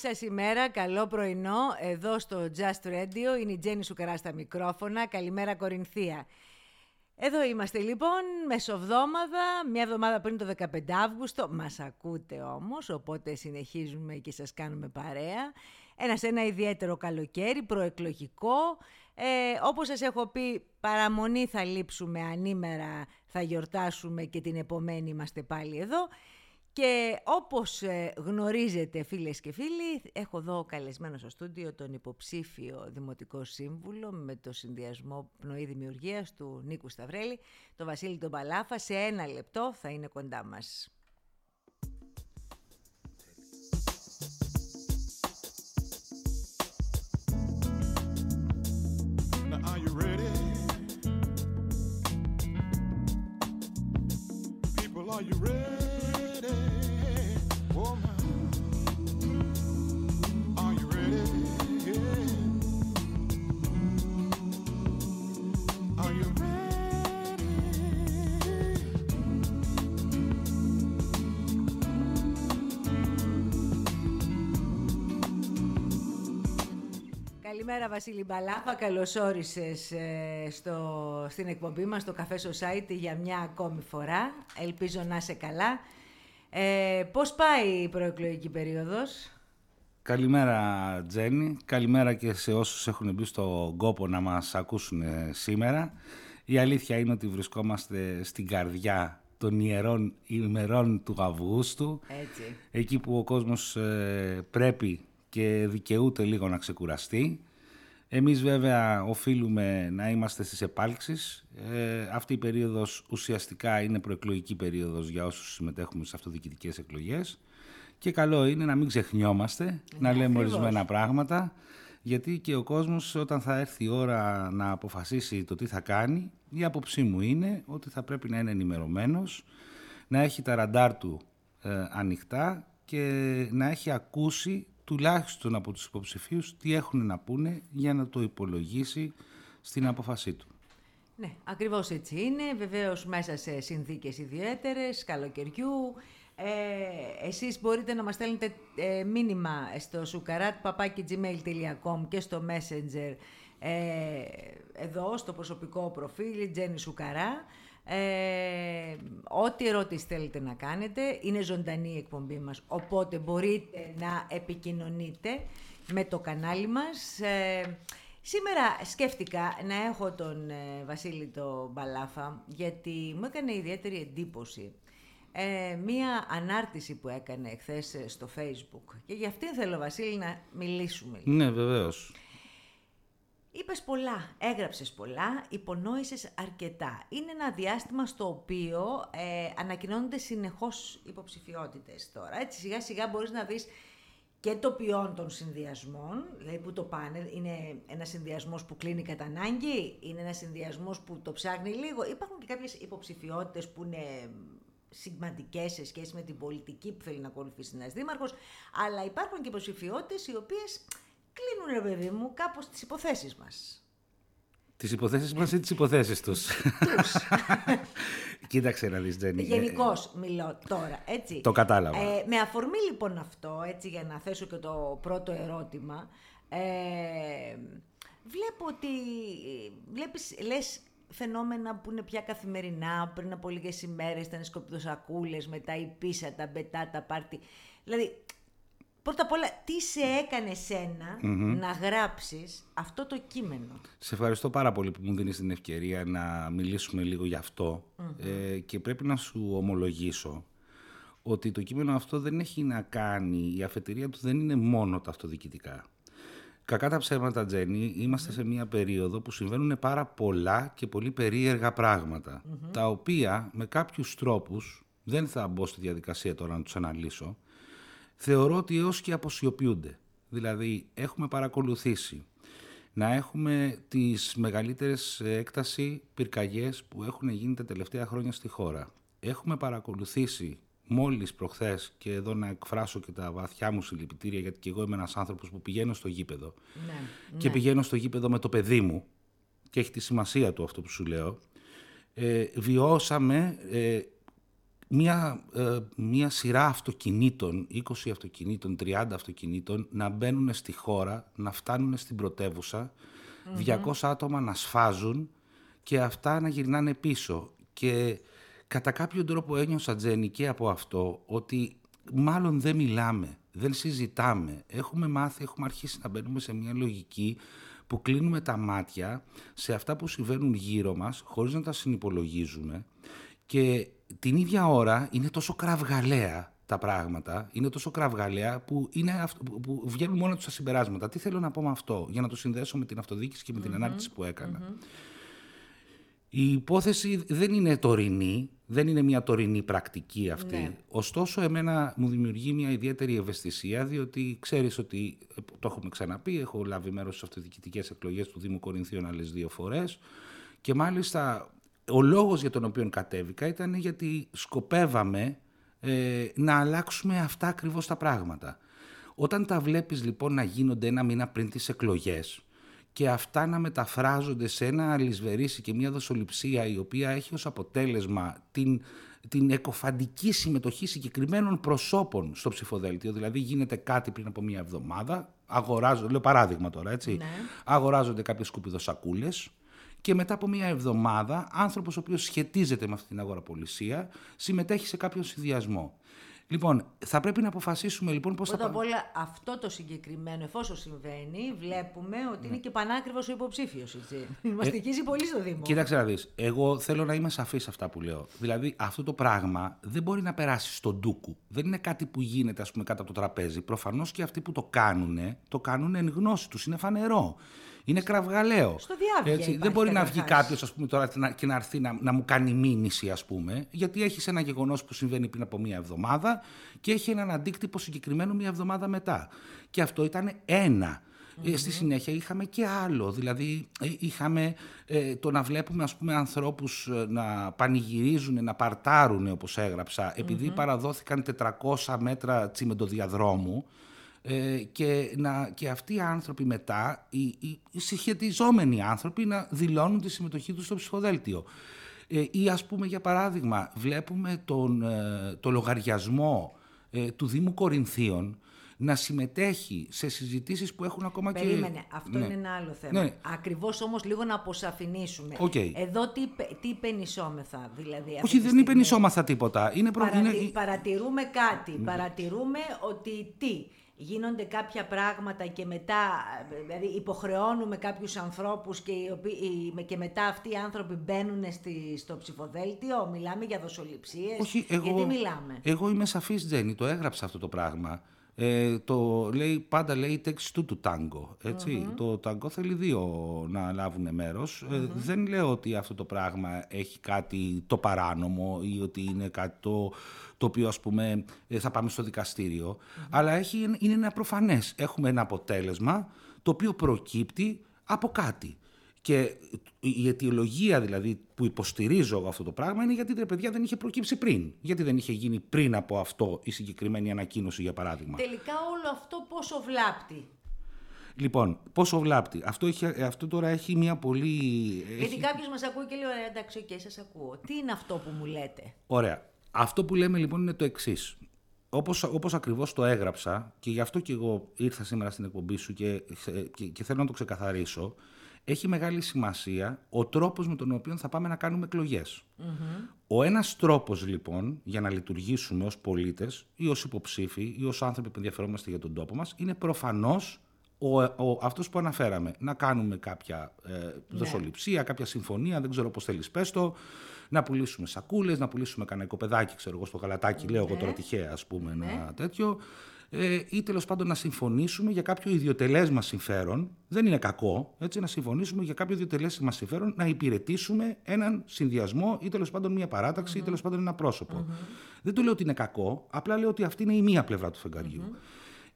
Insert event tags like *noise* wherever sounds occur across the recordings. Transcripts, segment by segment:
σας ημέρα, καλό πρωινό. Εδώ στο Just Radio είναι η Τζέννη Σουκαρά στα μικρόφωνα. Καλημέρα Κορινθία. Εδώ είμαστε λοιπόν, μεσοβδόμαδα, μια εβδομάδα πριν το 15 Αύγουστο. Μας ακούτε όμως, οπότε συνεχίζουμε και σας κάνουμε παρέα. Ένα σε ένα ιδιαίτερο καλοκαίρι, προεκλογικό. Ε, όπως σας έχω πει, παραμονή θα λείψουμε ανήμερα, θα γιορτάσουμε και την επομένη είμαστε πάλι εδώ. Και όπως ε, γνωρίζετε φίλες και φίλοι, έχω εδώ καλεσμένο στο στούντιο τον υποψήφιο Δημοτικό Σύμβουλο με το συνδυασμό πνοή δημιουργίας του Νίκου Σταυρέλη, τον Βασίλη τον Παλάφα. Σε ένα λεπτό θα είναι κοντά μας. are you ready? Καλημέρα Βασίλη Μπαλάφα, καλώς όρισες ε, στο, στην εκπομπή μας, στο Café Society για μια ακόμη φορά. Ελπίζω να είσαι καλά. Ε, πώς πάει η προεκλογική περίοδος; Καλημέρα Τζέννη, καλημέρα και σε όσους έχουν μπει στον κόπο να μας ακούσουν ε, σήμερα. Η αλήθεια είναι ότι βρισκόμαστε στην καρδιά των ιερών ημερών του Αυγούστου. Έτσι. Εκεί που ο κόσμος ε, πρέπει και δικαιούται λίγο να ξεκουραστεί. Εμείς βέβαια οφείλουμε να είμαστε στις επάλξεις. Ε, αυτή η περίοδος ουσιαστικά είναι προεκλογική περίοδος για όσους συμμετέχουμε σε αυτοδιοικητικές εκλογές και καλό είναι να μην ξεχνιόμαστε, να λέμε ορισμένα πράγματα γιατί και ο κόσμος όταν θα έρθει η ώρα να αποφασίσει το τι θα κάνει η άποψή μου είναι ότι θα πρέπει να είναι ενημερωμένος, να έχει τα ραντάρ του ε, ανοιχτά και να έχει ακούσει τουλάχιστον από τους υποψηφίους τι έχουν να πούνε για να το υπολογίσει στην αποφασή του. Ναι, ακριβώς έτσι είναι. Βεβαίως μέσα σε συνθήκες ιδιαίτερες, καλοκαιριού. Ε, εσείς μπορείτε να μας στέλνετε ε, μήνυμα στο sukarat.gmail.com και στο Messenger ε, εδώ στο προσωπικό προφίλ Τζέννη Σουκαρά ε, ό,τι ερώτηση θέλετε να κάνετε, είναι ζωντανή η εκπομπή μας, οπότε μπορείτε να επικοινωνείτε με το κανάλι μας. Ε, σήμερα σκέφτηκα να έχω τον ε, Βασίλη το Μπαλάφα, γιατί μου έκανε ιδιαίτερη εντύπωση ε, μία ανάρτηση που έκανε εχθές στο Facebook. Και για αυτήν θέλω, Βασίλη, να μιλήσουμε. Ναι, βεβαίως. Είπες πολλά, έγραψες πολλά, υπονόησες αρκετά. Είναι ένα διάστημα στο οποίο ε, ανακοινώνονται συνεχώς υποψηφιότητες τώρα. Έτσι σιγά σιγά μπορείς να δεις και το ποιόν των συνδυασμών, δηλαδή που το πάνε, είναι ένα συνδυασμός που κλείνει κατά ανάγκη, είναι ένα συνδυασμός που το ψάχνει λίγο. Υπάρχουν και κάποιες υποψηφιότητες που είναι σημαντικές σε σχέση με την πολιτική που θέλει να ακολουθήσει ένας δήμαρχος, αλλά υπάρχουν και υποψηφιότητες οι οποίες κλείνουν, ρε παιδί μου, κάπως τις υποθέσεις μας. Τις υποθέσεις μας ή τις υποθέσεις τους; Τους. *laughs* Κοίταξε να δεις, Τζένι. Γενικώς μιλώ τώρα, έτσι. Το κατάλαβα. Ε, με αφορμή λοιπόν αυτό, έτσι για να θέσω και το πρώτο ερώτημα, ε, βλέπω ότι, βλέπεις, λες φαινόμενα που είναι πια καθημερινά, πριν από λίγες ημέρες ήταν σκοπιδοσακούλες, μετά η πίσα, τα μπετά, τα πάρτι. Δηλαδή, Πρώτα απ' όλα, τι σε έκανε να γράψεις αυτό το κείμενο; Σε ευχαριστώ πάρα πολύ που μου δίνεις την ευκαιρία να μιλήσουμε λίγο γι' αυτο ε, και πρέπει να σου ομολογήσω ότι το κείμενο αυτό δεν έχει να κάνει, η αφετηρία του δεν είναι μόνο τα αυτοδιοικητικά. Κακά τα ψέματα, Τζένι, είμαστε σε μια περίοδο που συμβαίνουν πάρα πολλά και πολύ περίεργα τα οποία με κάποιους τρόπους, δεν θα μπω στη διαδικασία τώρα να τους αναλύσω, θεωρώ ότι έως και αποσιοποιούνται. Δηλαδή έχουμε παρακολουθήσει να έχουμε τις μεγαλύτερες έκταση πυρκαγιές που έχουν γίνει τα τελευταία χρόνια στη χώρα. Έχουμε παρακολουθήσει μόλις προχθές και εδώ να εκφράσω και τα βαθιά μου συλληπιτήρια γιατί και εγώ είμαι ένας άνθρωπος που πηγαίνω στο γήπεδο ναι, και ναι. πηγαίνω στο γήπεδο με το παιδί μου και έχει τη σημασία του αυτό που σου λέω. Ε, βιώσαμε ε, μια, ε, μια σειρά αυτοκινήτων, 20 αυτοκινήτων, 30 αυτοκινήτων, να μπαίνουν στη χώρα, να φτάνουν στην πρωτεύουσα, 200 άτομα να σφάζουν και αυτά να γυρνάνε πίσω. Και κατά κάποιο τρόπο ένιωσα, Τζένι, και από αυτό, ότι μάλλον δεν μιλάμε, δεν συζητάμε. Έχουμε μάθει, έχουμε αρχίσει να μπαίνουμε σε μια λογική που κλείνουμε τα μάτια σε αυτά που συμβαίνουν γύρω μας, χωρίς να τα συνυπολογίζουμε και την ίδια ώρα είναι τόσο κραυγαλαία τα πράγματα, είναι τόσο κραυγαλαία που, είναι που βγαίνουν μόνο τους τα συμπεράσματα. Τι θέλω να πω με αυτό, για να το συνδέσω με την αυτοδιοίκηση και με την ανάρτηση που έκανα. Η υπόθεση δεν είναι τωρινή, δεν είναι μια τωρινή πρακτική αυτή. Ναι. Ωστόσο, εμένα μου δημιουργεί μια ιδιαίτερη ευαισθησία, διότι ξέρεις ότι, το έχουμε ξαναπεί, έχω λάβει μέρος στις αυτοδιοικητικές εκλογές του Δήμου Κορινθίων άλλες δύο φορές και μάλιστα ο λόγος για τον οποίο κατέβηκα ήταν γιατί σκοπεύαμε ε, να αλλάξουμε αυτά ακριβώς τα πράγματα. Όταν τα βλέπεις λοιπόν να γίνονται ένα μήνα πριν τις εκλογές και αυτά να μεταφράζονται σε ένα αλυσβερίσι και μια δοσοληψία η οποία έχει ως αποτέλεσμα την, την εκοφαντική συμμετοχή συγκεκριμένων προσώπων στο ψηφοδέλτιο, δηλαδή γίνεται κάτι πριν από μια εβδομάδα, αγοράζονται, λέω παράδειγμα τώρα έτσι, ναι. αγοράζονται κάποιες σκουπιδοσακούλες, και μετά από μία εβδομάδα άνθρωπος ο οποίος σχετίζεται με αυτή την αγοραπολισία συμμετέχει σε κάποιον συνδυασμό. Λοιπόν, θα πρέπει να αποφασίσουμε λοιπόν πώς Πρώτα θα... Πρώτα απ' όλα αυτό το συγκεκριμένο, εφόσον συμβαίνει, βλέπουμε ότι είναι και πανάκριβος ο υποψήφιος, έτσι. Ε, Μας στοιχίζει πολύ στο Δήμο. Κοίταξε να δεις, εγώ θέλω να είμαι σαφής σε αυτά που λέω. Δηλαδή αυτό το πράγμα δεν μπορεί να περάσει στον ντούκου. Δεν είναι κάτι που γίνεται ας πούμε κάτω από το τραπέζι. Προφανώς και αυτοί που το κάνουν, το κάνουν εν γνώση τους, είναι φανερό. Είναι κραυγαλαίο. Στο διάβγε. Δεν μπορεί να βγει κάποιος τώρα και να έρθει να, να μου κάνει μήνυση, ας πούμε, γιατί έχεις ένα γεγονός που συμβαίνει πριν από μία εβδομάδα και έχει έναν αντίκτυπο συγκεκριμένο μία εβδομάδα μετά. Και αυτό ήταν ένα. Ε, στη συνέχεια είχαμε και άλλο, δηλαδή ε, είχαμε ε, το να βλέπουμε ας πούμε ανθρώπους να πανηγυρίζουν, να παρτάρουν όπως έγραψα, παραδόθηκαν 400 μέτρα τσιμεντοδιαδρόμου ε, και, να, και αυτοί οι άνθρωποι μετά, οι, οι, οι συγχετιζόμενοι άνθρωποι, να δηλώνουν τη συμμετοχή τους στο ψηφοδέλτιο. Ε, ή ας πούμε για παράδειγμα βλέπουμε τον, ε, το λογαριασμό ε, του Δήμου Κορινθίων να συμμετέχει σε συζητήσεις που έχουν ακόμα και... Περίμενε, αυτό ναι. είναι ένα άλλο θέμα. Ναι. Ακριβώς όμως λίγο να αποσαφηνίσουμε. Okay. Εδώ τι, τι υπενισόμεθα, δηλαδή. Όχι, δεν υπενισόμαθα τίποτα. Είναι προ... Παρατηρούμε κάτι. Παρατηρούμε ότι τι; Γίνονται κάποια πράγματα και μετά, δηλαδή υποχρεώνουμε κάποιους ανθρώπους και, οι και μετά αυτοί οι άνθρωποι μπαίνουν στη, στο ψηφοδέλτιο, μιλάμε για δοσοληψίες, Όχι, εγώ, γιατί μιλάμε; Εγώ είμαι σαφής Τζένι, το έγραψα αυτό το πράγμα. Ε, το λέει, πάντα λέει takes two του τάγκο. Το τάγκο θέλει δύο να λάβουν μέρος. Ε, δεν λέω ότι αυτό το πράγμα έχει κάτι το παράνομο ή ότι είναι κάτι το, το οποίο ας πούμε ε, θα πάμε στο δικαστήριο. Αλλά έχει, είναι ένα προφανές. Έχουμε ένα αποτέλεσμα το οποίο προκύπτει από κάτι. Και η αιτιολογία δηλαδή που υποστηρίζω αυτό το πράγμα είναι γιατί τα παιδιά δεν είχε προκύψει πριν. Γιατί δεν είχε γίνει πριν από αυτό η συγκεκριμένη ανακοίνωση για παράδειγμα. Τελικά όλο αυτό πόσο βλάπτει; Λοιπόν, πόσο βλάπτει. Αυτό, έχει, αυτό τώρα έχει μια πολύ. Γιατί έχει... κάποιος μας ακούει και λέει: Ωραία, εντάξει, ok, okay, σας ακούω. Τι είναι αυτό που μου λέτε; Ωραία. Αυτό που λέμε λοιπόν είναι το εξής. Όπως, όπως ακριβώς το έγραψα και γι' αυτό και εγώ ήρθα σήμερα στην εκπομπή σου και, και, και θέλω να το ξεκαθαρίσω έχει μεγάλη σημασία ο τρόπος με τον οποίο θα πάμε να κάνουμε Ο ένας τρόπος λοιπόν για να λειτουργήσουμε ως πολίτες ή ως υποψήφιοι ή ως άνθρωποι που ενδιαφερόμαστε για τον τόπο μας είναι προφανώς ο, ο, αυτός που αναφέραμε. Να κάνουμε κάποια ε, ναι. δοσοληψία, κάποια συμφωνία, δεν ξέρω πώς θέλεις πες το, να πουλήσουμε σακούλες, να πουλήσουμε κανένα οικοπεδάκι, ξέρω εγώ, στο γαλατάκι, λέω εγώ τώρα ναι. τυχαία ας πούμε, ένα ναι. τέτοιο ε, ή τέλος πάντων να συμφωνήσουμε για κάποιο ιδιωτελές μας συμφέρον. Δεν είναι κακό, έτσι, να συμφωνήσουμε για κάποιο ιδιωτελές μας συμφέρον, να υπηρετήσουμε έναν συνδυασμό ή τέλος πάντων μια παράταξη ή τέλος πάντων ένα Δεν το λέω ότι είναι κακό, απλά λέω ότι αυτή είναι η μία πλευρά του φεγγαριου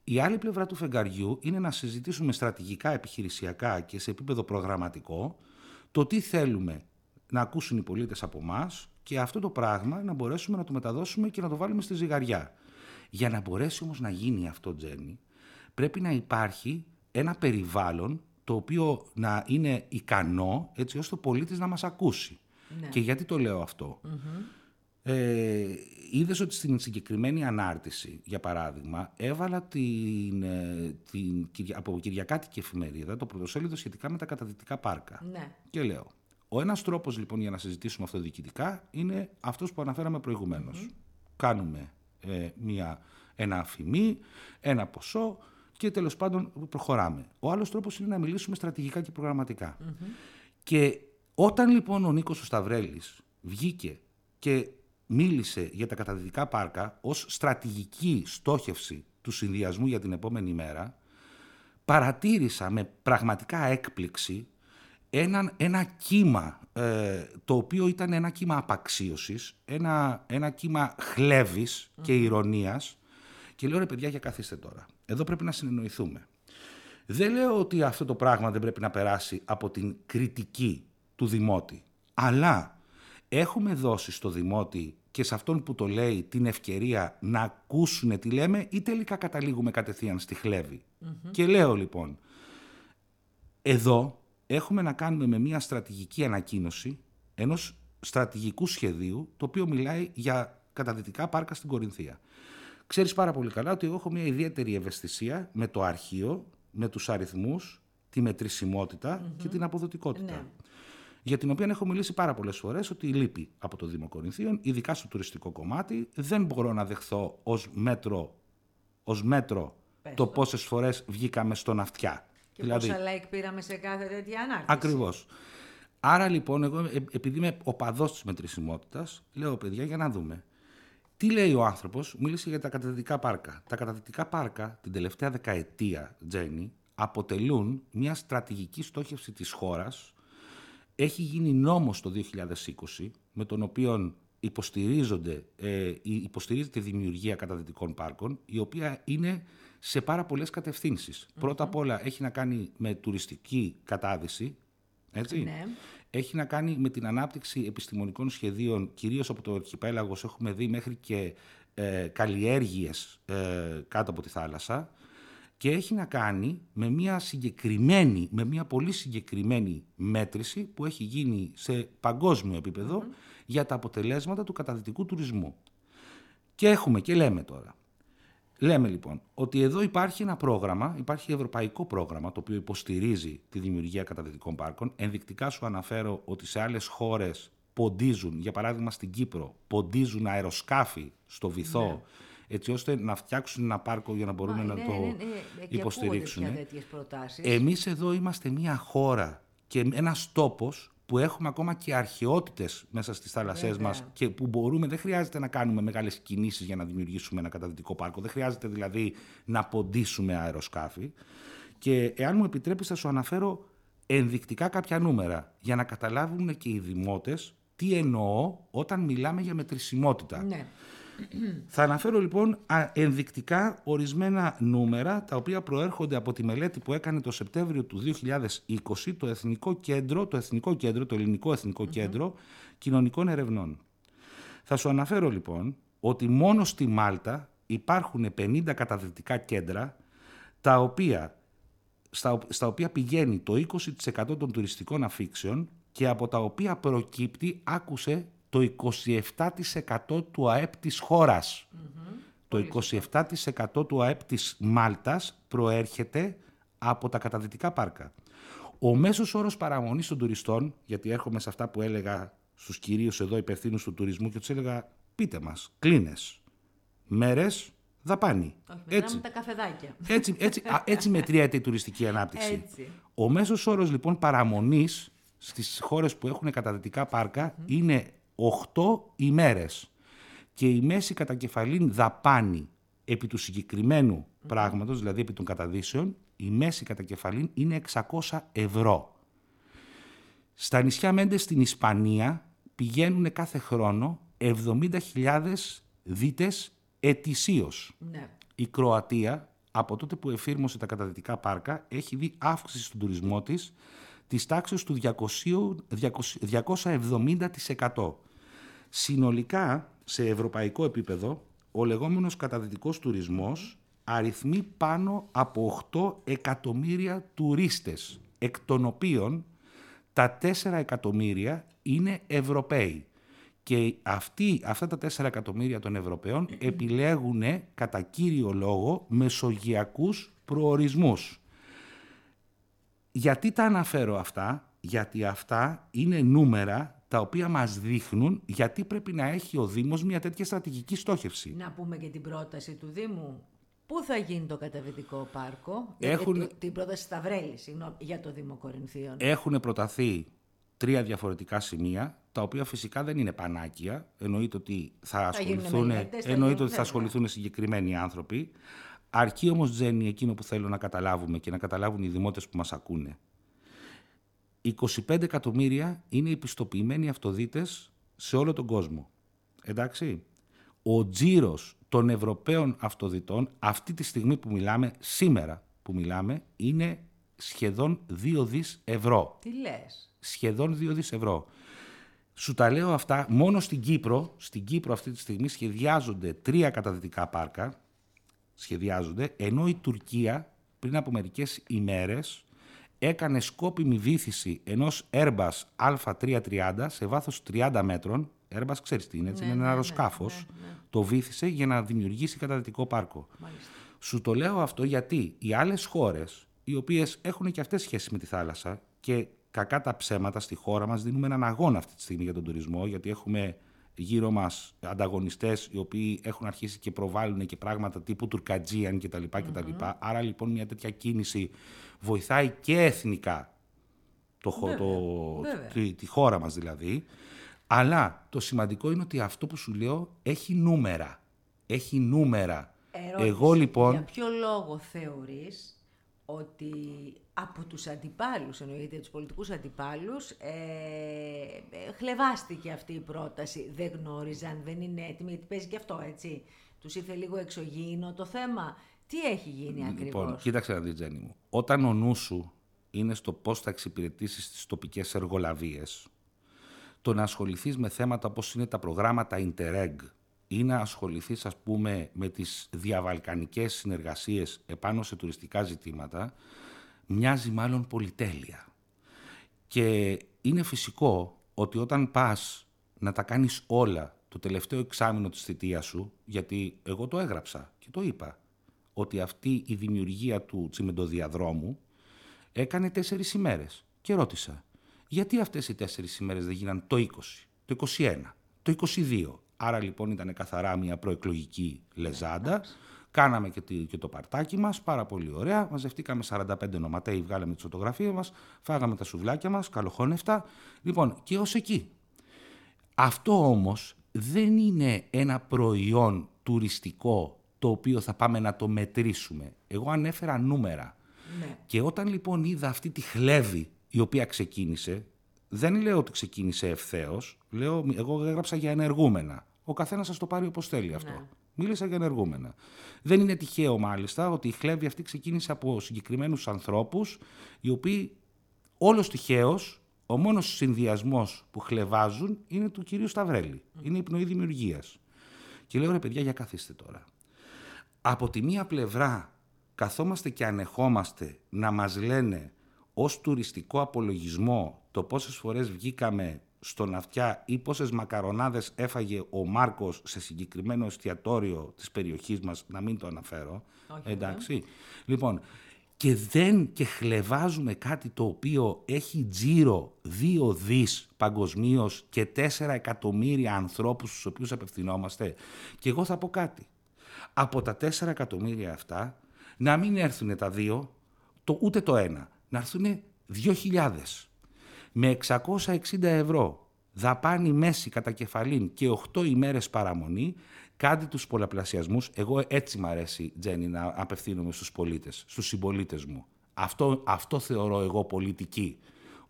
Η άλλη πλευρά του φεγγαριού είναι να συζητήσουμε στρατηγικά, επιχειρησιακά και σε επίπεδο προγραμματικό το τι θέλουμε να ακούσουν οι πολίτες από εμάς και αυτό το πράγμα να μπορέσουμε να το μεταδώσουμε και να το βάλουμε στη ζυγαριά. Για να μπορέσει όμως να γίνει αυτό, Τζένι, πρέπει να υπάρχει ένα περιβάλλον το οποίο να είναι ικανό έτσι ώστε ο πολίτης να μας ακούσει. Ναι. Και γιατί το λέω Ε, είδες ότι στην συγκεκριμένη ανάρτηση, για παράδειγμα, έβαλα την, ε, την, από Κυριακάτικη εφημερίδα το πρωτοσέλιδο σχετικά με τα καταδυτικά πάρκα. Ναι. Και λέω, ο ένας τρόπος λοιπόν για να συζητήσουμε αυτό διοικητικά είναι αυτός που αναφέραμε προηγουμένως. Κάνουμε ε, μια, ένα αφημί, ένα ποσό και τέλος πάντων προχωράμε. Ο άλλος τρόπος είναι να μιλήσουμε στρατηγικά και προγραμματικα Και όταν λοιπόν ο Νίκος ο Σταυρέλης βγήκε και μίλησε για τα καταδυτικά πάρκα ως στρατηγική στόχευση του συνδυασμού για την επόμενη μέρα, παρατήρησα με πραγματικά έκπληξη ένα, ένα κύμα, ε, το οποίο ήταν ένα κύμα απαξίωσης, ένα, ένα κύμα και ηρωνίας. Και λέω ρε παιδιά για καθίστε τώρα, εδώ πρέπει να συνεννοηθούμε. Δεν λέω ότι αυτό το πράγμα δεν πρέπει να περάσει από την κριτική του Δημότη, αλλά έχουμε δώσει στο Δημότη και σε αυτόν που το λέει την ευκαιρία να ακούσουν τι λέμε ή τελικά καταλήγουμε κατευθείαν στη χλεβη Και λέω λοιπόν, εδώ έχουμε να κάνουμε με μια στρατηγική ανακοίνωση ενός στρατηγικού σχεδίου το οποίο μιλάει για καταδυτικά πάρκα στην Κορινθία. Ξέρεις πάρα πολύ καλά ότι εγώ έχω μια ιδιαίτερη ευαισθησία με το αρχείο, με τους αριθμούς, τη μετρησιμοτητα και την αποδοτικότητα. Ναι για την οποία έχω μιλήσει πάρα πολλές φορές ότι λείπει από το Δήμο Κορινθίων, ειδικά στο τουριστικό κομμάτι. Δεν μπορώ να δεχθώ ως μέτρο, ως μέτρο το πόσες φορές βγήκαμε στον αυτιά. Και δηλαδή, πόσα like πήραμε σε κάθε τέτοια ανάρτηση. Ακριβώς. Άρα λοιπόν, εγώ ε, επειδή είμαι οπαδό της μετρησιμότητας, λέω παιδιά για να δούμε. Τι λέει ο άνθρωπος, μίλησε για τα καταδυτικά πάρκα. Τα καταδυτικά πάρκα την τελευταία δεκαετία, Τζέννη, αποτελούν μια στρατηγική στόχευση της χώρας έχει γίνει νόμος το 2020 με τον οποίο υποστηρίζονται, ε, υποστηρίζεται η δημιουργία καταδυτικών πάρκων η οποία είναι σε πάρα πολλές Πρώτα απ' όλα έχει να κάνει με τουριστική κατάδυση, έτσι. Ναι. Έχει να κάνει με την ανάπτυξη επιστημονικών σχεδίων, κυρίως από το Αρχιπέλαγος. Έχουμε δει μέχρι και ε, καλλιέργειες ε, κάτω από τη θάλασσα. Και έχει να κάνει με μια συγκεκριμένη, με μια πολύ συγκεκριμένη μέτρηση που έχει γίνει σε παγκόσμιο για τα αποτελέσματα του καταδυτικού τουρισμού. Και έχουμε και λέμε τώρα. Λέμε λοιπόν ότι εδώ υπάρχει ένα πρόγραμμα, υπάρχει ευρωπαϊκό πρόγραμμα το οποίο υποστηρίζει τη δημιουργία καταδυτικών πάρκων. Ενδεικτικά σου αναφέρω ότι σε άλλες χώρες ποντίζουν, για παράδειγμα στην Κύπρο, ποντίζουν αεροσκάφη στο βυθό ναι έτσι ώστε να φτιάξουν ένα πάρκο για να μπορούν να ναι, το ναι, ναι, υποστηρίξουν. Εμείς εδώ είμαστε μια χώρα και ένας τόπος που έχουμε ακόμα και αρχαιότητες μέσα στις θάλασσές μας και που μπορούμε, δεν χρειάζεται να κάνουμε μεγάλες κινήσεις για να δημιουργήσουμε ένα καταδυτικό πάρκο, δεν χρειάζεται δηλαδή να ποντίσουμε αεροσκάφη. Και εάν μου επιτρέπεις θα σου αναφέρω ενδεικτικά κάποια νούμερα για να καταλάβουν και οι δημότες τι εννοώ όταν μιλάμε για μετρησιμότητα. Ναι. Θα αναφέρω λοιπόν ενδεικτικά ορισμένα νούμερα τα οποία προέρχονται από τη μελέτη που έκανε το Σεπτέμβριο του 2020 το Εθνικό Κέντρο, το, Εθνικό Κέντρο, το Ελληνικό Εθνικό Κέντρο Κοινωνικών Ερευνών. Θα σου αναφέρω λοιπόν ότι μόνο στη Μάλτα υπάρχουν 50 καταδυτικά κέντρα τα οποία, στα, στα οποία πηγαίνει το 20% των τουριστικών αφήξεων και από τα οποία προκύπτει, άκουσε, το 27% του ΑΕΠ της χωρας Το 27% του ΑΕΠ της Μάλτας προέρχεται από τα καταδυτικά πάρκα. Ο μέσος όρος παραμονής των τουριστών, γιατί έρχομαι σε αυτά που έλεγα στους κυρίους εδώ υπευθύνους του τουρισμού και τους έλεγα πείτε μας, κλίνες, μέρες, δαπάνη. έτσι. τα καφεδάκια. Έτσι, έτσι, έτσι μετριέται η τουριστική ανάπτυξη. Ο μέσος όρος λοιπόν παραμονής στις χώρες που έχουν καταδυτικά είναι 8 ημέρες και η μέση κατακεφαλήν δαπάνη επί του συγκεκριμένου πράγματος, δηλαδή επί των καταδύσεων, η μέση κατακεφαλήν είναι 600 ευρώ. Στα νησιά Μέντες στην Ισπανία πηγαίνουν κάθε χρόνο 70.000 δίτες ετησίως. Ναι. Η Κροατία, από τότε που εφήρμοσε τα καταδυτικά πάρκα, έχει δει αύξηση στον τουρισμό της της τάξης του 270%. Συνολικά, σε ευρωπαϊκό επίπεδο, ο λεγόμενος καταδυτικός τουρισμός αριθμεί πάνω από 8 εκατομμύρια τουρίστες, εκ των οποίων τα 4 εκατομμύρια είναι Ευρωπαίοι Και αυτοί, αυτά τα 4 εκατομμύρια των Ευρωπαίων επιλέγουν κατά κύριο λόγο μεσογειακούς προορισμούς. Γιατί τα αναφέρω αυτά, γιατί αυτά είναι νούμερα τα οποία μας δείχνουν γιατί πρέπει να έχει ο Δήμος μια τέτοια στρατηγική στόχευση. Να πούμε και την πρόταση του Δήμου. Πού θα γίνει το καταβητικό πάρκο, Έχουν... Γιατί, την πρόταση Σταυρέλη, συγγνώμη, για το Δήμο Κορινθίων. Έχουν προταθεί τρία διαφορετικά σημεία, τα οποία φυσικά δεν είναι πανάκια. Εννοείται ότι θα, Θα ασχοληθούν, γίνουν μελέτες, θα εννοείται γίνουν, ότι θα βέβαια. ασχοληθούν συγκεκριμένοι άνθρωποι. Αρκεί όμως, Τζέννη, εκείνο που θέλω να καταλάβουμε και να καταλάβουν οι δημότες που μας ακούνε. 25 εκατομμύρια είναι οι πιστοποιημένοι αυτοδίτες σε όλο τον κόσμο. Εντάξει. Ο τζίρος των Ευρωπαίων αυτοδιτών αυτή τη στιγμή που μιλάμε, σήμερα που μιλάμε, είναι σχεδόν 2 δις ευρώ Τι λες; σχεδόν 2 δις ευρώ. Σου τα λέω αυτά, μόνο στην Κύπρο, στην Κύπρο αυτή τη στιγμή σχεδιάζονται τρία καταδυτικά πάρκα, σχεδιάζονται, ενώ η Τουρκία πριν από μερικές ημέρες έκανε σκόπιμη βήθηση ενός Airbus Α330 σε βάθος 30 μέτρων, Airbus ξέρεις τι είναι, έτσι, Ναι, είναι ναι, ένα ναι, αεροσκάφος, ναι, ναι. το βήθησε για να δημιουργήσει καταδυτικό πάρκο. Μάλιστα. Σου το λέω αυτό γιατί οι άλλες χώρες, οι οποίες έχουν και αυτές σχέση με τη θάλασσα και κακά τα ψέματα στη χώρα μας δίνουμε έναν αγώνα αυτή τη στιγμή για τον τουρισμό, γιατί έχουμε γύρω μας ανταγωνιστές οι οποίοι έχουν αρχίσει και προβάλλουν και πράγματα τύπου Τουρκατζίαν κτλ. κτλ. Άρα λοιπόν μια τέτοια κίνηση βοηθάει και εθνικά το, χω- Βέβαια, το- βέβαια. τη, τη χώρα μας δηλαδή. Αλλά το σημαντικό είναι ότι αυτό που σου λέω έχει νούμερα. Έχει νούμερα. Ερώτηση. Εγώ λοιπόν... Για ποιο λόγο θεωρείς ότι από τους αντιπάλους, εννοείται τους πολιτικούς αντιπάλους, ε, ε, χλεβάστηκε αυτή η πρόταση. Δεν γνώριζαν, δεν είναι έτοιμοι, γιατί παίζει και αυτό, έτσι. Τους ήρθε λίγο εξωγήινο το θέμα. Τι έχει γίνει ακριβώς; Λοιπόν, κοίταξε να δεις, Τζένι μου. Όταν ο νου σου είναι στο πώς θα εξυπηρετήσεις τις τοπικές εργολαβίες, το να ασχοληθείς με θέματα όπως είναι τα προγράμματα Interreg ή να ασχοληθείς, ας πούμε, με τις διαβαλκανικές συνεργασίες επάνω σε τουριστικά ζητήματα, μοιάζει μάλλον πολυτέλεια. Και είναι φυσικό ότι όταν πας να τα κάνεις όλα το τελευταίο εξάμεινο της θητείας σου, γιατί εγώ το έγραψα και το είπα, ότι αυτή η δημιουργία του τσιμεντοδιαδρόμου έκανε τέσσερις ημέρες. Και ρώτησα, γιατί αυτές οι τέσσερις ημέρες δεν γίναν το 20, το 21, το 22. Άρα λοιπόν ήταν καθαρά μια προεκλογική λεζάντα. Κάναμε και, τη- και το παρτάκι μας, πάρα πολύ ωραία. Μαζευτήκαμε 45 νοματέοι, βγάλαμε τις φωτογραφίες μας, φάγαμε τα σουβλάκια μας, καλοχώνευτα. Λοιπόν, και ως εκεί. Αυτό όμως δεν είναι ένα προϊόν τουριστικό το οποίο θα πάμε να το μετρήσουμε. Εγώ ανέφερα νούμερα. Ναι. Και όταν λοιπόν είδα αυτή τη χλέβη η οποία ξεκίνησε, δεν λέω ότι ξεκίνησε ευθέως, λέω, εγώ έγραψα για ενεργούμενα. Ο καθένας σα το πάρει όπως θέλει αυτό. Ναι. Μίλησα για ενεργούμενα. Δεν είναι τυχαίο μάλιστα ότι η χλέβη αυτή ξεκίνησε από συγκεκριμένους ανθρώπους, οι οποίοι όλος τυχαίως, ο μόνος συνδυασμός που χλεβάζουν είναι του κυρίου Σταυρέλη. Είναι η πνοή δημιουργίας. Και λέω ρε παιδιά, για καθίστε τώρα. Από τη μία πλευρά καθόμαστε και ανεχόμαστε να μας λένε ως τουριστικό απολογισμό το πόσες φορές βγήκαμε στον αυτιά ή πόσες μακαρονάδες έφαγε ο Μάρκος σε συγκεκριμένο εστιατόριο της περιοχής μας, να μην το αναφέρω. Όχι, εντάξει. Λοιπόν, και δεν και χλεβάζουμε κάτι το οποίο έχει τζίρο 2 δις παγκοσμίως και 4 εκατομμύρια ανθρώπους στους οποίους απευθυνόμαστε. Και εγώ θα πω κάτι. Από τα 4 εκατομμύρια αυτά να μην έρθουν τα δύο, το, ούτε το ένα. Να έρθουν 2.000. Με 660 ευρώ δαπάνη μέση κατά κεφαλήν και 8 ημέρες παραμονή, κάντε τους πολλαπλασιασμούς. Εγώ έτσι μ' αρέσει, Τζένι, να απευθύνομαι στους πολίτες, στους συμπολίτες μου. Αυτό, αυτό θεωρώ εγώ πολιτική.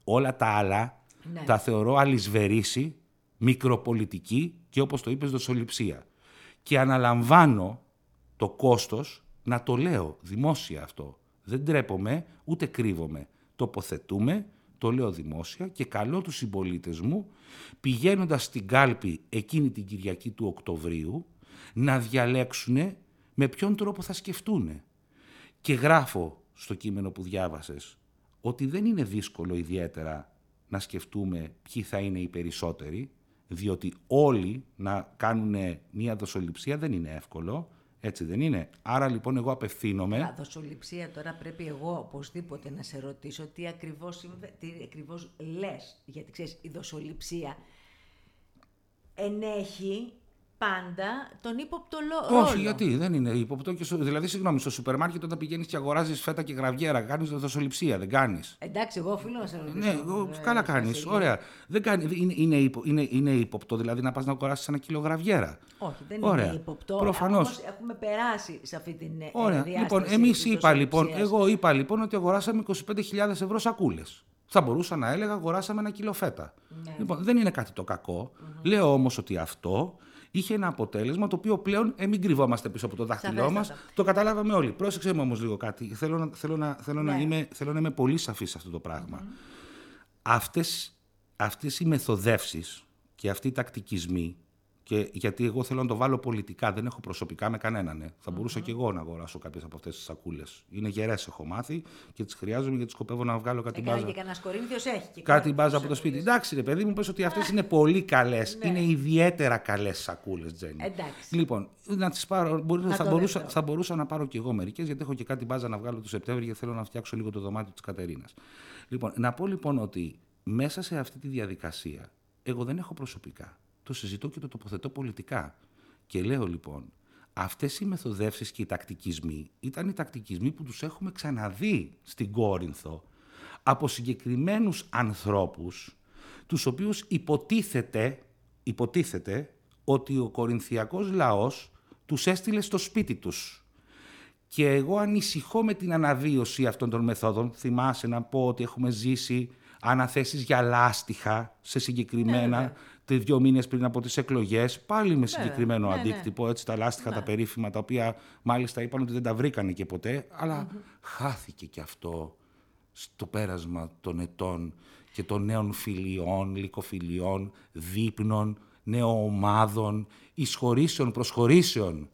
Όλα τα άλλα Ναι. τα θεωρώ αλυσβερίση, μικροπολιτική και όπως το είπες δοσοληψία. Και αναλαμβάνω το κόστος να το λέω δημόσια αυτό. Δεν τρέπομαι, ούτε κρύβομαι. Τοποθετούμε, το λέω δημόσια και καλώ τους συμπολίτες μου, πηγαίνοντας στην κάλπη εκείνη την Κυριακή του Οκτωβρίου, να διαλέξουν με ποιον τρόπο θα σκεφτούν. Και γράφω στο κείμενο που διάβασες ότι δεν είναι δύσκολο ιδιαίτερα να σκεφτούμε ποιοι θα είναι οι περισσότεροι, Διότι όλοι να κάνουν μία δοσοληψία δεν είναι εύκολο. Έτσι δεν είναι. Άρα λοιπόν εγώ απευθύνομαι... Α, δοσοληψία τώρα πρέπει εγώ οπωσδήποτε να σε ρωτήσω τι ακριβώς, συμβε- τι ακριβώς λες. Γιατί ξέρεις η δοσοληψία ενέχει πάντα τον ύποπτο λο- ρόλο. Όχι, γιατί δεν είναι ύποπτο. Και στο, δηλαδή, συγγνώμη, στο σούπερ μάρκετ όταν πηγαίνεις και αγοράζεις φέτα και γραβιέρα, κάνεις δοσοληψία, δεν κάνεις. Εντάξει, εγώ οφείλω να σε ρωτήσω. Ναι, εγώ- ε, καλά Βασίλη. κάνεις. Ωραία. Δεν κάνει, είναι, είναι, ύπο, είναι, είναι ύποπτο, δηλαδή να πας να αγοράσεις ένα κιλό γραβιέρα. Όχι, δεν Ωραία. είναι ύποπτο. Προφανώς. Όμως έχουμε περάσει σε αυτή την ε, Ωραία. διάσταση Λοιπόν, εμείς της είπα λοιπόν, δοσοληψίας. εγώ είπα λοιπόν ότι αγοράσαμε 25.000 ευρώ σακούλες. Θα μπορούσα να έλεγα αγοράσαμε ένα κιλό φέτα. Ναι. Λοιπόν, δεν είναι κάτι το κακο Λέω όμως ότι αυτό είχε ένα αποτέλεσμα το οποίο πλέον ε, μην κρυβόμαστε πίσω από το δάχτυλό μας. Σαφέστατα. Το καταλάβαμε όλοι. Πρόσεξε μου όμως λίγο κάτι. Θέλω να, θέλω να, θέλω να, Ναι. είμαι, θέλω να είμαι πολύ σαφής σε αυτό το πράγμα. Αυτές, αυτές οι μεθοδεύσεις και αυτοί οι τακτικισμοί και γιατί εγώ θέλω να το βάλω πολιτικά, δεν έχω προσωπικά με κανέναν. ε. Θα μπορούσα και εγώ να αγοράσω κάποιες από αυτές τις σακούλες. Είναι γερές, έχω μάθει και τις χρειάζομαι γιατί σκοπεύω να βγάλω κάτι Ε, καλά, μπάζα. και κανένας Κορίνθιος έχει. Και Κάτι κάνει μπάζα από το σπίτι. Εντάξει, ρε παιδί μου, πες ότι αυτές είναι πολύ καλές. Ναι. Είναι ιδιαίτερα καλές σακούλες, Τζένι. Εντάξει. Λοιπόν, να τις πάρω, μπορεί, Να θα, το μπορούσα, δεχτώ. θα μπορούσα να πάρω κι εγώ μερικές, γιατί έχω και κάτι μπάζα να βγάλω το Σεπτέμβριο και θέλω να φτιάξω λίγο το δωμάτιο της Κατερίνας. Λοιπόν, να πω λοιπόν ότι μέσα σε αυτή τη διαδικασία, εγώ δεν έχω προσωπικά. Το συζητώ και το τοποθετώ πολιτικά. Και λέω λοιπόν, αυτές οι μεθοδεύσεις και οι τακτικισμοί ήταν οι τακτικισμοί που τους έχουμε ξαναδεί στην Κόρινθο από συγκεκριμένους ανθρώπους τους οποίους υποτίθεται, υποτίθεται ότι ο κορινθιακός λαός τους έστειλε στο σπίτι τους. Και εγώ ανησυχώ με την αναβίωση αυτών των μεθόδων. Θυμάσαι να πω ότι έχουμε ζήσει αναθέσεις για λάστιχα σε συγκεκριμένα βέβαια. τε- δύο μήνες πριν από τις εκλογές, πάλι με συγκεκριμένο Ναι, ναι. αντίκτυπο, έτσι τα λάστιχα τα περίφημα, τα οποία μάλιστα είπαν ότι δεν τα βρήκανε και ποτέ, αλλά χάθηκε και αυτό στο πέρασμα των ετών και των νέων φιλιών, λυκοφιλιών, δείπνων, νεοομάδων, εισχωρήσεων, προσχωρήσεων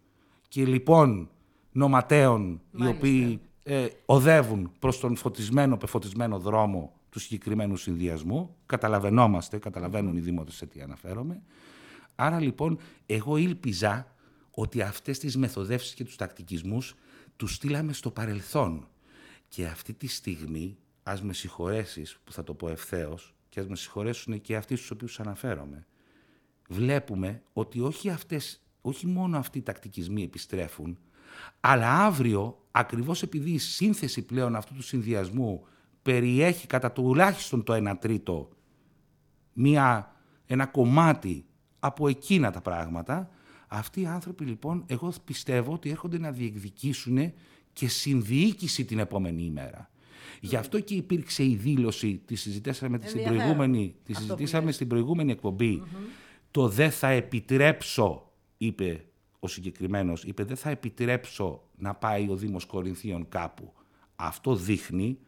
και λοιπόν νοματέων οι Μάλιστα. οποίοι ε, οδεύουν προς τον φωτισμένο, πεφωτισμένο δρόμο του συγκεκριμένου συνδυασμού. Καταλαβαίνόμαστε, καταλαβαίνουν οι δημότες σε τι αναφέρομαι. Άρα λοιπόν εγώ ήλπιζα ότι αυτές τις μεθοδεύσεις και τους τακτικισμούς τους στείλαμε στο παρελθόν. Και αυτή τη στιγμή, ας με συγχωρέσεις που θα το πω ευθέως και ας με συγχωρέσουν και αυτοί στους οποίους αναφέρομαι, βλέπουμε ότι όχι, αυτές, όχι μόνο αυτοί οι τακτικισμοί επιστρέφουν, αλλά αύριο, ακριβώς επειδή η σύνθεση πλέον αυτού του συνδυασμού περιέχει κατά τουλάχιστον το 1 τρίτο μία, ένα κομμάτι από εκείνα τα πράγματα, αυτοί οι άνθρωποι λοιπόν, εγώ πιστεύω ότι έρχονται να διεκδικήσουν και συνδιοίκηση την επόμενη ημέρα. Γι' αυτό και υπήρξε η δήλωση, τη συζητήσαμε στην Ενδιαφέρον. προηγούμενη, τη Αυτό που συζητήσαμε λες. στην προηγούμενη εκπομπή. Το «δεν θα επιτρέψω», είπε ο συγκεκριμένος, είπε «δεν θα επιτρέψω να πάει ο Δήμος Κορινθίων κάπου». Αυτό δείχνει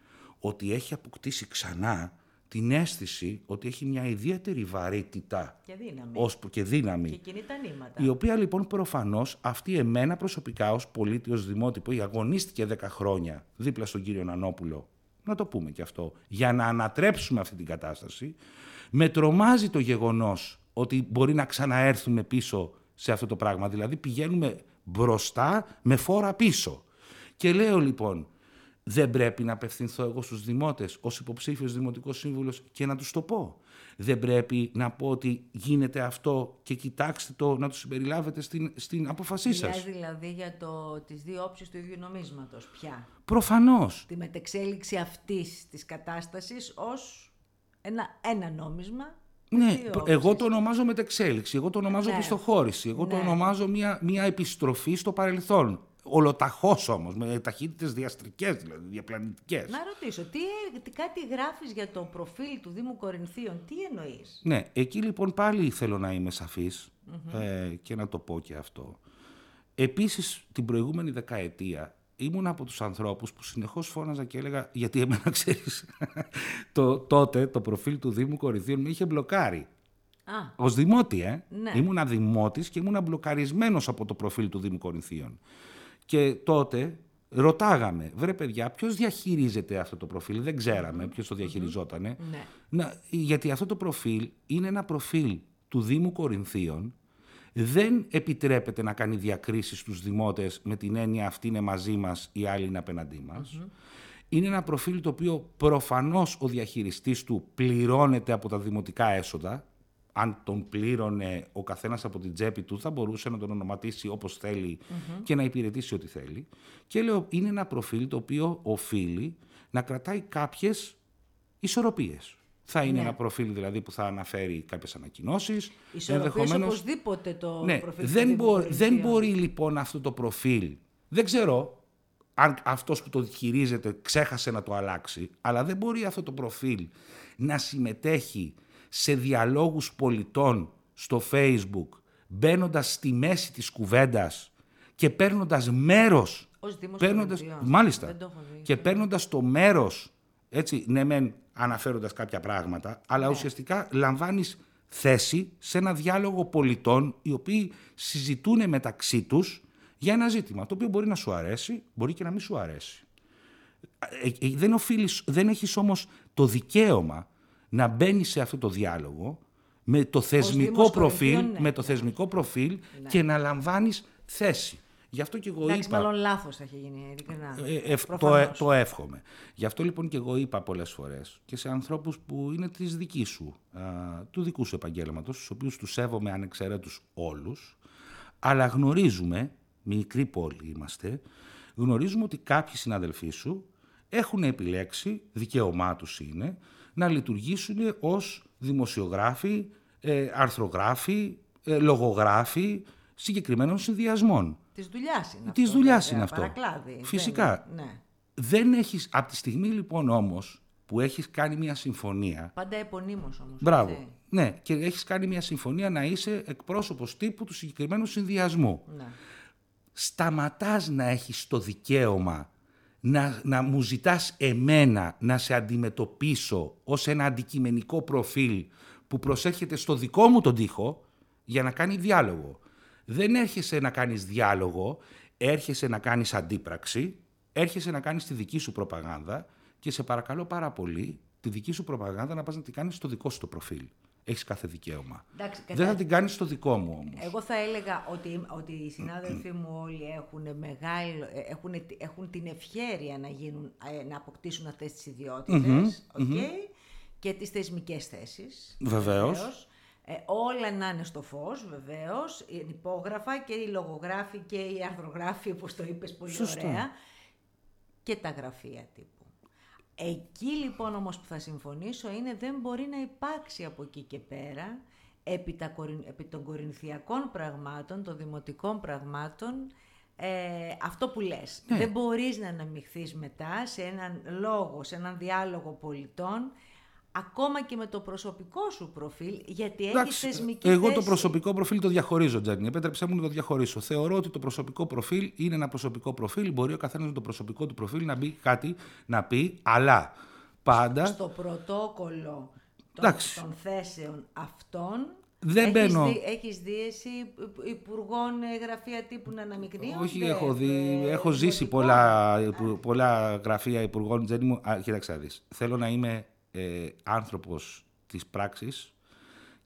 ότι έχει αποκτήσει ξανά την αίσθηση ότι έχει μια ιδιαίτερη βαρύτητα Και δύναμη. ως, και δύναμη. Και κινεί τα νήματα. Η οποία λοιπόν προφανώς αυτή εμένα προσωπικά ως πολίτη, ως δημότυπο, η αγωνίστηκε 10 χρόνια δίπλα στον κύριο Νανόπουλο, να το πούμε και αυτό, για να ανατρέψουμε αυτή την κατάσταση, με τρομάζει το γεγονός ότι μπορεί να ξαναέρθουμε πίσω σε αυτό το πράγμα. Δηλαδή πηγαίνουμε μπροστά με φόρα πίσω. Και λέω λοιπόν, δεν πρέπει να απευθυνθώ εγώ στους δημότες ως υποψήφιος δημοτικός σύμβουλος και να τους το πω. Δεν πρέπει να πω ότι γίνεται αυτό και κοιτάξτε το να το συμπεριλάβετε στην, στην απόφασή σας. Μιλάς δηλαδή για το, τις δύο όψεις του ίδιου νομίσματος πια. Προφανώς. Τη μετεξέλιξη αυτής της κατάστασης ως ένα, ένα νόμισμα. με Ναι, δύο προ- εγώ όψεις. το ονομάζω μετεξέλιξη, εγώ το ονομάζω Ναι. πιστοχώρηση, εγώ το Ναι. ονομάζω μια, μια επιστροφή στο παρελθόν. Ολοταχώς όμως, με ταχύτητες διαστρικές, δηλαδή διαπλανητικές. Να ρωτήσω, τι, ε- τι κάτι γράφεις για το προφίλ του Δήμου Κορινθίων, τι εννοείς; Ναι, εκεί λοιπόν πάλι θέλω να είμαι σαφής, ε, και να το πω και αυτό. Επίσης, την προηγούμενη δεκαετία ήμουν από τους ανθρώπους που συνεχώς φώναζα και έλεγα, γιατί εμένα *laughs* ξέρεις, το, τότε το προφίλ του Δήμου Κορινθίων με είχε μπλοκάρει. Α, Ω δημότη, ε. Ναι. Ήμουνα δημότης και ήμουνα μπλοκαρισμένος από το προφίλ του Δήμου Κορινθίων. Και τότε ρωτάγαμε, βρε παιδιά, ποιος διαχειρίζεται αυτό το προφίλ; Δεν ξέραμε ποιος το διαχειριζότανε. ναι. Να, γιατί αυτό το προφίλ είναι ένα προφίλ του Δήμου Κορινθίων δεν επιτρέπεται να κάνει διακρίσεις στους δημότες με την έννοια αυτή είναι μαζί μας, η άλλη είναι απέναντί μας. Είναι ένα προφίλ το οποίο προφανώς ο διαχειριστής του πληρώνεται από τα δημοτικά έσοδα. Αν τον πλήρωνε ο καθένας από την τσέπη του θα μπορούσε να τον ονοματίσει όπως και να υπηρετήσει ό,τι θέλει. Και λέω είναι ένα προφίλ το οποίο οφείλει να κρατάει κάποιες ισορροπίες. Θα είναι Ναι. ένα προφίλ δηλαδή που θα αναφέρει κάποιες ανακοινώσεις. Ισορροπίες οπωσδήποτε το Ναι, προφίλ του δεν, Δήμου μπο- δεν Κορινθίων. μπορεί λοιπόν αυτό το προφίλ, δεν ξέρω αν αυτός που το χειρίζεται ξέχασε να το αλλάξει, αλλά δεν μπορεί αυτό το προφίλ να συμμετέχει σε διαλόγους πολιτών στο Facebook, μπαίνοντας στη μέση της κουβέντας και παίρνοντας μέρος Ως Δήμος παίρνοντας, Κορινθίων. μάλιστα, Δεν το έχω δει. και παίρνοντας το μέρος, έτσι, ναι μεν αναφέροντας κάποια πράγματα, αλλά Ναι. ουσιαστικά λαμβάνεις θέση σε ένα διάλογο πολιτών οι οποίοι συζητούν μεταξύ τους για ένα ζήτημα, το οποίο μπορεί να σου αρέσει, μπορεί και να μην σου αρέσει. Ε, ε, δεν, οφείλεις, δεν έχεις όμως το δικαίωμα να μπαίνει σε αυτό το διάλογο με το θεσμικό Δήμος προφίλ, Κορινθίων, ναι. με το θεσμικό προφίλ και να λαμβάνεις θέση. Γι' αυτό και εγώ Εντάξει, είπα... μάλλον λάθος θα έχει γίνει, ειλικρινά. Ε, ε, το, Προφανώς. ε, το εύχομαι. Γι' αυτό λοιπόν και εγώ είπα πολλές φορές και σε ανθρώπους που είναι της δικής σου, α, του δικού σου επαγγέλματος, τους οποίους τους σέβομαι ανεξαιρέτους όλους, αλλά γνωρίζουμε, μικρή πόλη είμαστε, γνωρίζουμε ότι κάποιοι συναδελφοί σου έχουν επιλέξει, δικαίωμά τους είναι, να λειτουργήσουν ως δημοσιογράφοι, ε, αρθρογράφοι, ε, λογογράφοι συγκεκριμένων συνδυασμών. Της δουλειάς είναι Της αυτό. δουλειάς βέβαια, είναι αυτό. Παρακλάδι. Φυσικά. Δεν- Ναι. Δεν έχεις, από τη στιγμή λοιπόν όμως που έχεις κάνει μια συμφωνία, Πάντα επωνύμως όμως. μπράβο, έτσι. ναι, και έχεις κάνει μια συμφωνία να είσαι εκπρόσωπος τύπου του συγκεκριμένου συνδυασμού. Ναι. Σταματάς να έχεις το δικαίωμα να, να μου ζητάς εμένα να σε αντιμετωπίσω ως ένα αντικειμενικό προφίλ που προσέρχεται στο δικό μου τον τοίχο για να κάνει διάλογο. Δεν έρχεσαι να κάνεις διάλογο, έρχεσαι να κάνεις αντίπραξη, έρχεσαι να κάνεις τη δική σου προπαγάνδα και σε παρακαλώ πάρα πολύ τη δική σου προπαγάνδα να πας να την κάνεις στο δικό σου το προφίλ. Έχεις κάθε δικαίωμα. Εντάξει, Δεν θα κατά- την κάνεις στο δικό μου όμως. Εγώ θα έλεγα ότι, ότι οι συνάδελφοί μου όλοι έχουν, μεγάλο, ε, έχουν, έχουν την ευχέρεια να, γίνουν, ε, να αποκτήσουν αυτές τις ιδιότητες οκ, και τις θεσμικές θέσεις. Βεβαίως. Ε, όλα να είναι στο φως, βεβαίως, η υπόγραφα και οι λογογράφοι και οι αρθρογράφοι, όπως το είπες πολύ Σωστό. ωραία, και τα γραφεία τύπου. Εκεί λοιπόν όμως που θα συμφωνήσω είναι δεν μπορεί να υπάρξει από εκεί και πέρα επί, τα, κοριν- επί των κορινθιακών πραγμάτων, των δημοτικών πραγμάτων, ε, αυτό που λες. Ναι. Δεν μπορείς να αναμειχθείς μετά σε έναν λόγο, σε έναν διάλογο πολιτών, ακόμα και με το προσωπικό σου προφίλ, γιατί έχεις Εντάξει, θεσμική εγώ θέση. το προσωπικό προφίλ το διαχωρίζω, Τζένι. Επέτρεψέ μου να το διαχωρίσω. Θεωρώ ότι το προσωπικό προφίλ είναι ένα προσωπικό προφίλ. Μπορεί ο καθένας με το προσωπικό του προφίλ να μπει κάτι να πει, αλλά πάντα. Στο πρωτόκολλο των, Εντάξει. των θέσεων αυτών Δεν έχεις μπαίνω- Δει, έχεις δει εσύ υπουργών ε, γραφεία τύπου να αναμεικνύονται. Όχι, έχω, δει, ε, έχω ζήσει δημοτικών. πολλά, υπου- πολλά γραφεία υπουργών, Τζένι μου. Α, κοίταξε να δεις. Θέλω να είμαι ε, άνθρωπος της πράξης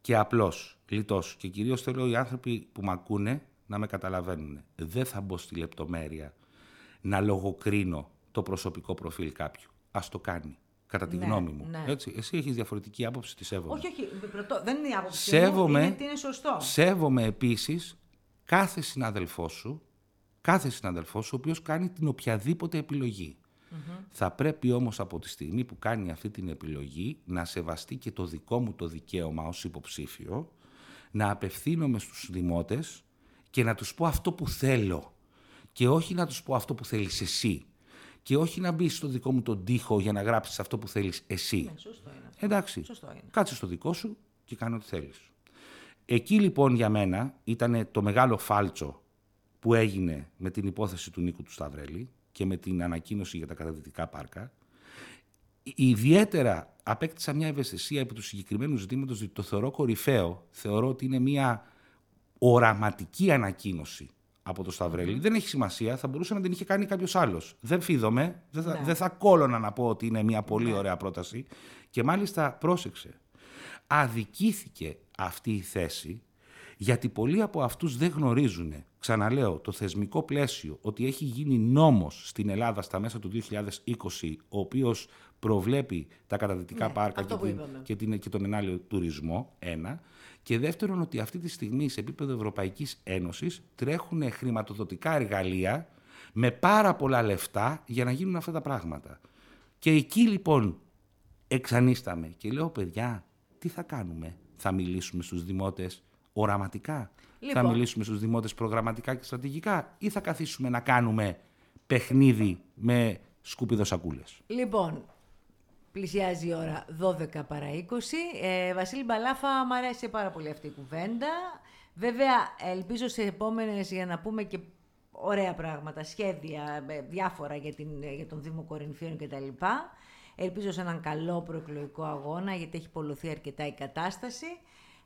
και απλός, λιτός. Και κυρίως θέλω οι άνθρωποι που με ακούνε να με καταλαβαίνουν. Δεν θα μπω στη λεπτομέρεια να λογοκρίνω το προσωπικό προφίλ κάποιου. Ας το κάνει. Κατά τη Ναι, γνώμη μου. ναι. Έτσι, εσύ έχεις διαφορετική άποψη, τη σέβομαι. Όχι, όχι, πρωτό, δεν είναι η άποψη Σέβομαι, μου, είναι ότι είναι σωστό. σέβομαι επίσης κάθε συναδελφό σου, κάθε συναδελφό σου, ο οποίος κάνει την οποιαδήποτε επιλογή. Θα πρέπει όμως από τη στιγμή που κάνει αυτή την επιλογή να σεβαστεί και το δικό μου το δικαίωμα ως υποψήφιο, να απευθύνομαι στους δημότες και να τους πω αυτό που θέλω και όχι να τους πω αυτό που θέλεις εσύ και όχι να μπεις στο δικό μου τον τοίχο για να γράψεις αυτό που θέλεις εσύ. Ναι, σωστό είναι. αυτό. Εντάξει. Σωστό είναι. Κάτσε στο δικό σου και κάνε ό,τι θέλεις. Εκεί λοιπόν για μένα ήταν το μεγάλο φάλτσο που έγινε με την υπόθεση του Νίκου του Σταυρέλη και με την ανακοίνωση για τα καταδυτικά πάρκα. Ιδιαίτερα απέκτησα μια ευαισθησία επί του συγκεκριμένου ζητήματος, διότι το θεωρώ κορυφαίο. Θεωρώ ότι είναι μια οραματική ανακοίνωση από το σταυρελη Δεν έχει σημασία, θα μπορούσε να την είχε κάνει κάποιος άλλος. Δεν φίδομαι, δεν θα, Ναι. δεν θα κόλωνα να πω ότι είναι μια πολύ ωραία πρόταση. Και μάλιστα πρόσεξε. Αδικήθηκε αυτή η θέση, γιατί πολλοί από αυτούς δεν γνωρίζουν, ξαναλέω, το θεσμικό πλαίσιο, ότι έχει γίνει νόμος στην Ελλάδα στα μέσα του 2020, ο οποίος προβλέπει τα καταδυτικά Ναι, πάρκα αυτό και, που την- είπαμε. και, την, και τον ενάλλειο τουρισμό, ένα. Και δεύτερον, ότι αυτή τη στιγμή σε επίπεδο Ευρωπαϊκής Ένωσης τρέχουν χρηματοδοτικά εργαλεία με πάρα πολλά λεφτά για να γίνουν αυτά τα πράγματα. Και εκεί λοιπόν εξανίσταμε και λέω παιδιά τι θα κάνουμε; Θα μιλήσουμε στους δημότες οραματικά. Θα Λοιπόν. μιλήσουμε στους δημότες προγραμματικά και στρατηγικά ή θα καθίσουμε να κάνουμε παιχνίδι με σκουπίδο σακούλες; Λοιπόν, πλησιάζει η ώρα 12 παρά 20. Ε, Βασίλη Μπαλάφα, μου αρέσει πάρα πολύ αυτή η κουβέντα. Βέβαια, ελπίζω σε επόμενες για να πούμε και ωραία πράγματα, σχέδια, ε, διάφορα για, την, για τον Δήμο Κορινθίων κτλ. Ελπίζω σε έναν καλό προεκλογικό αγώνα, γιατί έχει πολλωθεί αρκετά η κατάσταση.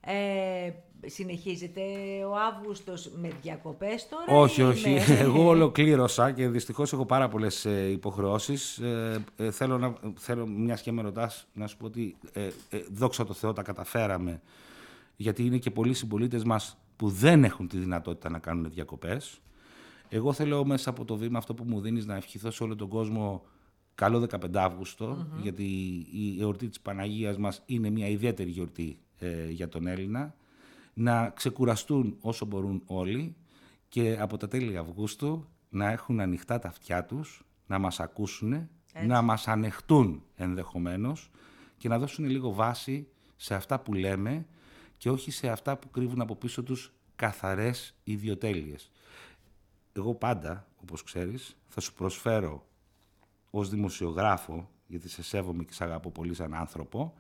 Ε, συνεχίζεται ο Αύγουστος με διακοπές τώρα. Όχι, ή όχι. με- *laughs* Εγώ ολοκλήρωσα και δυστυχώς έχω πάρα πολλές υποχρεώσεις. Ε, ε, θέλω, να, θέλω μιας και με ρωτάς, να σου πω ότι ε, ε, δόξα τω Θεώ τα καταφέραμε. Γιατί είναι και πολλοί συμπολίτες μας που δεν έχουν τη δυνατότητα να κάνουν διακοπές. Εγώ θέλω μέσα από το βήμα αυτό που μου δίνεις να ευχηθώ σε όλο τον κόσμο καλό 15 αυγουστο γιατί η εορτή της Παναγίας μας είναι μια ιδιαίτερη γιορτή ε, για τον Έλληνα. Να ξεκουραστούν όσο μπορούν όλοι και από τα τέλη Αυγούστου να έχουν ανοιχτά τα αυτιά τους, να μας ακούσουν, να μας ανεχτούν ενδεχομένως και να δώσουν λίγο βάση σε αυτά που λέμε και όχι σε αυτά που κρύβουν από πίσω τους καθαρές ιδιοτέλειες. Εγώ πάντα, όπως ξέρεις, θα σου προσφέρω ως δημοσιογράφο, γιατί σε σέβομαι και σε αγαπώ πολύ σαν άνθρωπο,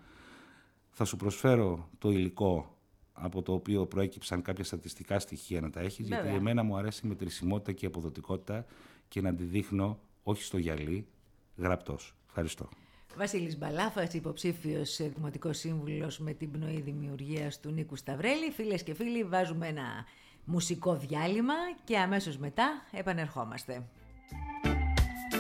θα σου προσφέρω το υλικό από το οποίο προέκυψαν κάποια στατιστικά στοιχεία να τα έχεις, γιατί Βέβαια. εμένα μου αρέσει η μετρησιμότητα και η αποδοτικότητα και να τη δείχνω όχι στο γυαλί, γραπτός. Ευχαριστώ. Βασίλης Μπαλάφας, υποψήφιος ε, δημοτικός σύμβουλος με την πνοή δημιουργίας του Νίκου Σταυρέλη. Φίλες και φίλοι, βάζουμε ένα μουσικό διάλειμμα και αμέσως μετά επανερχόμαστε.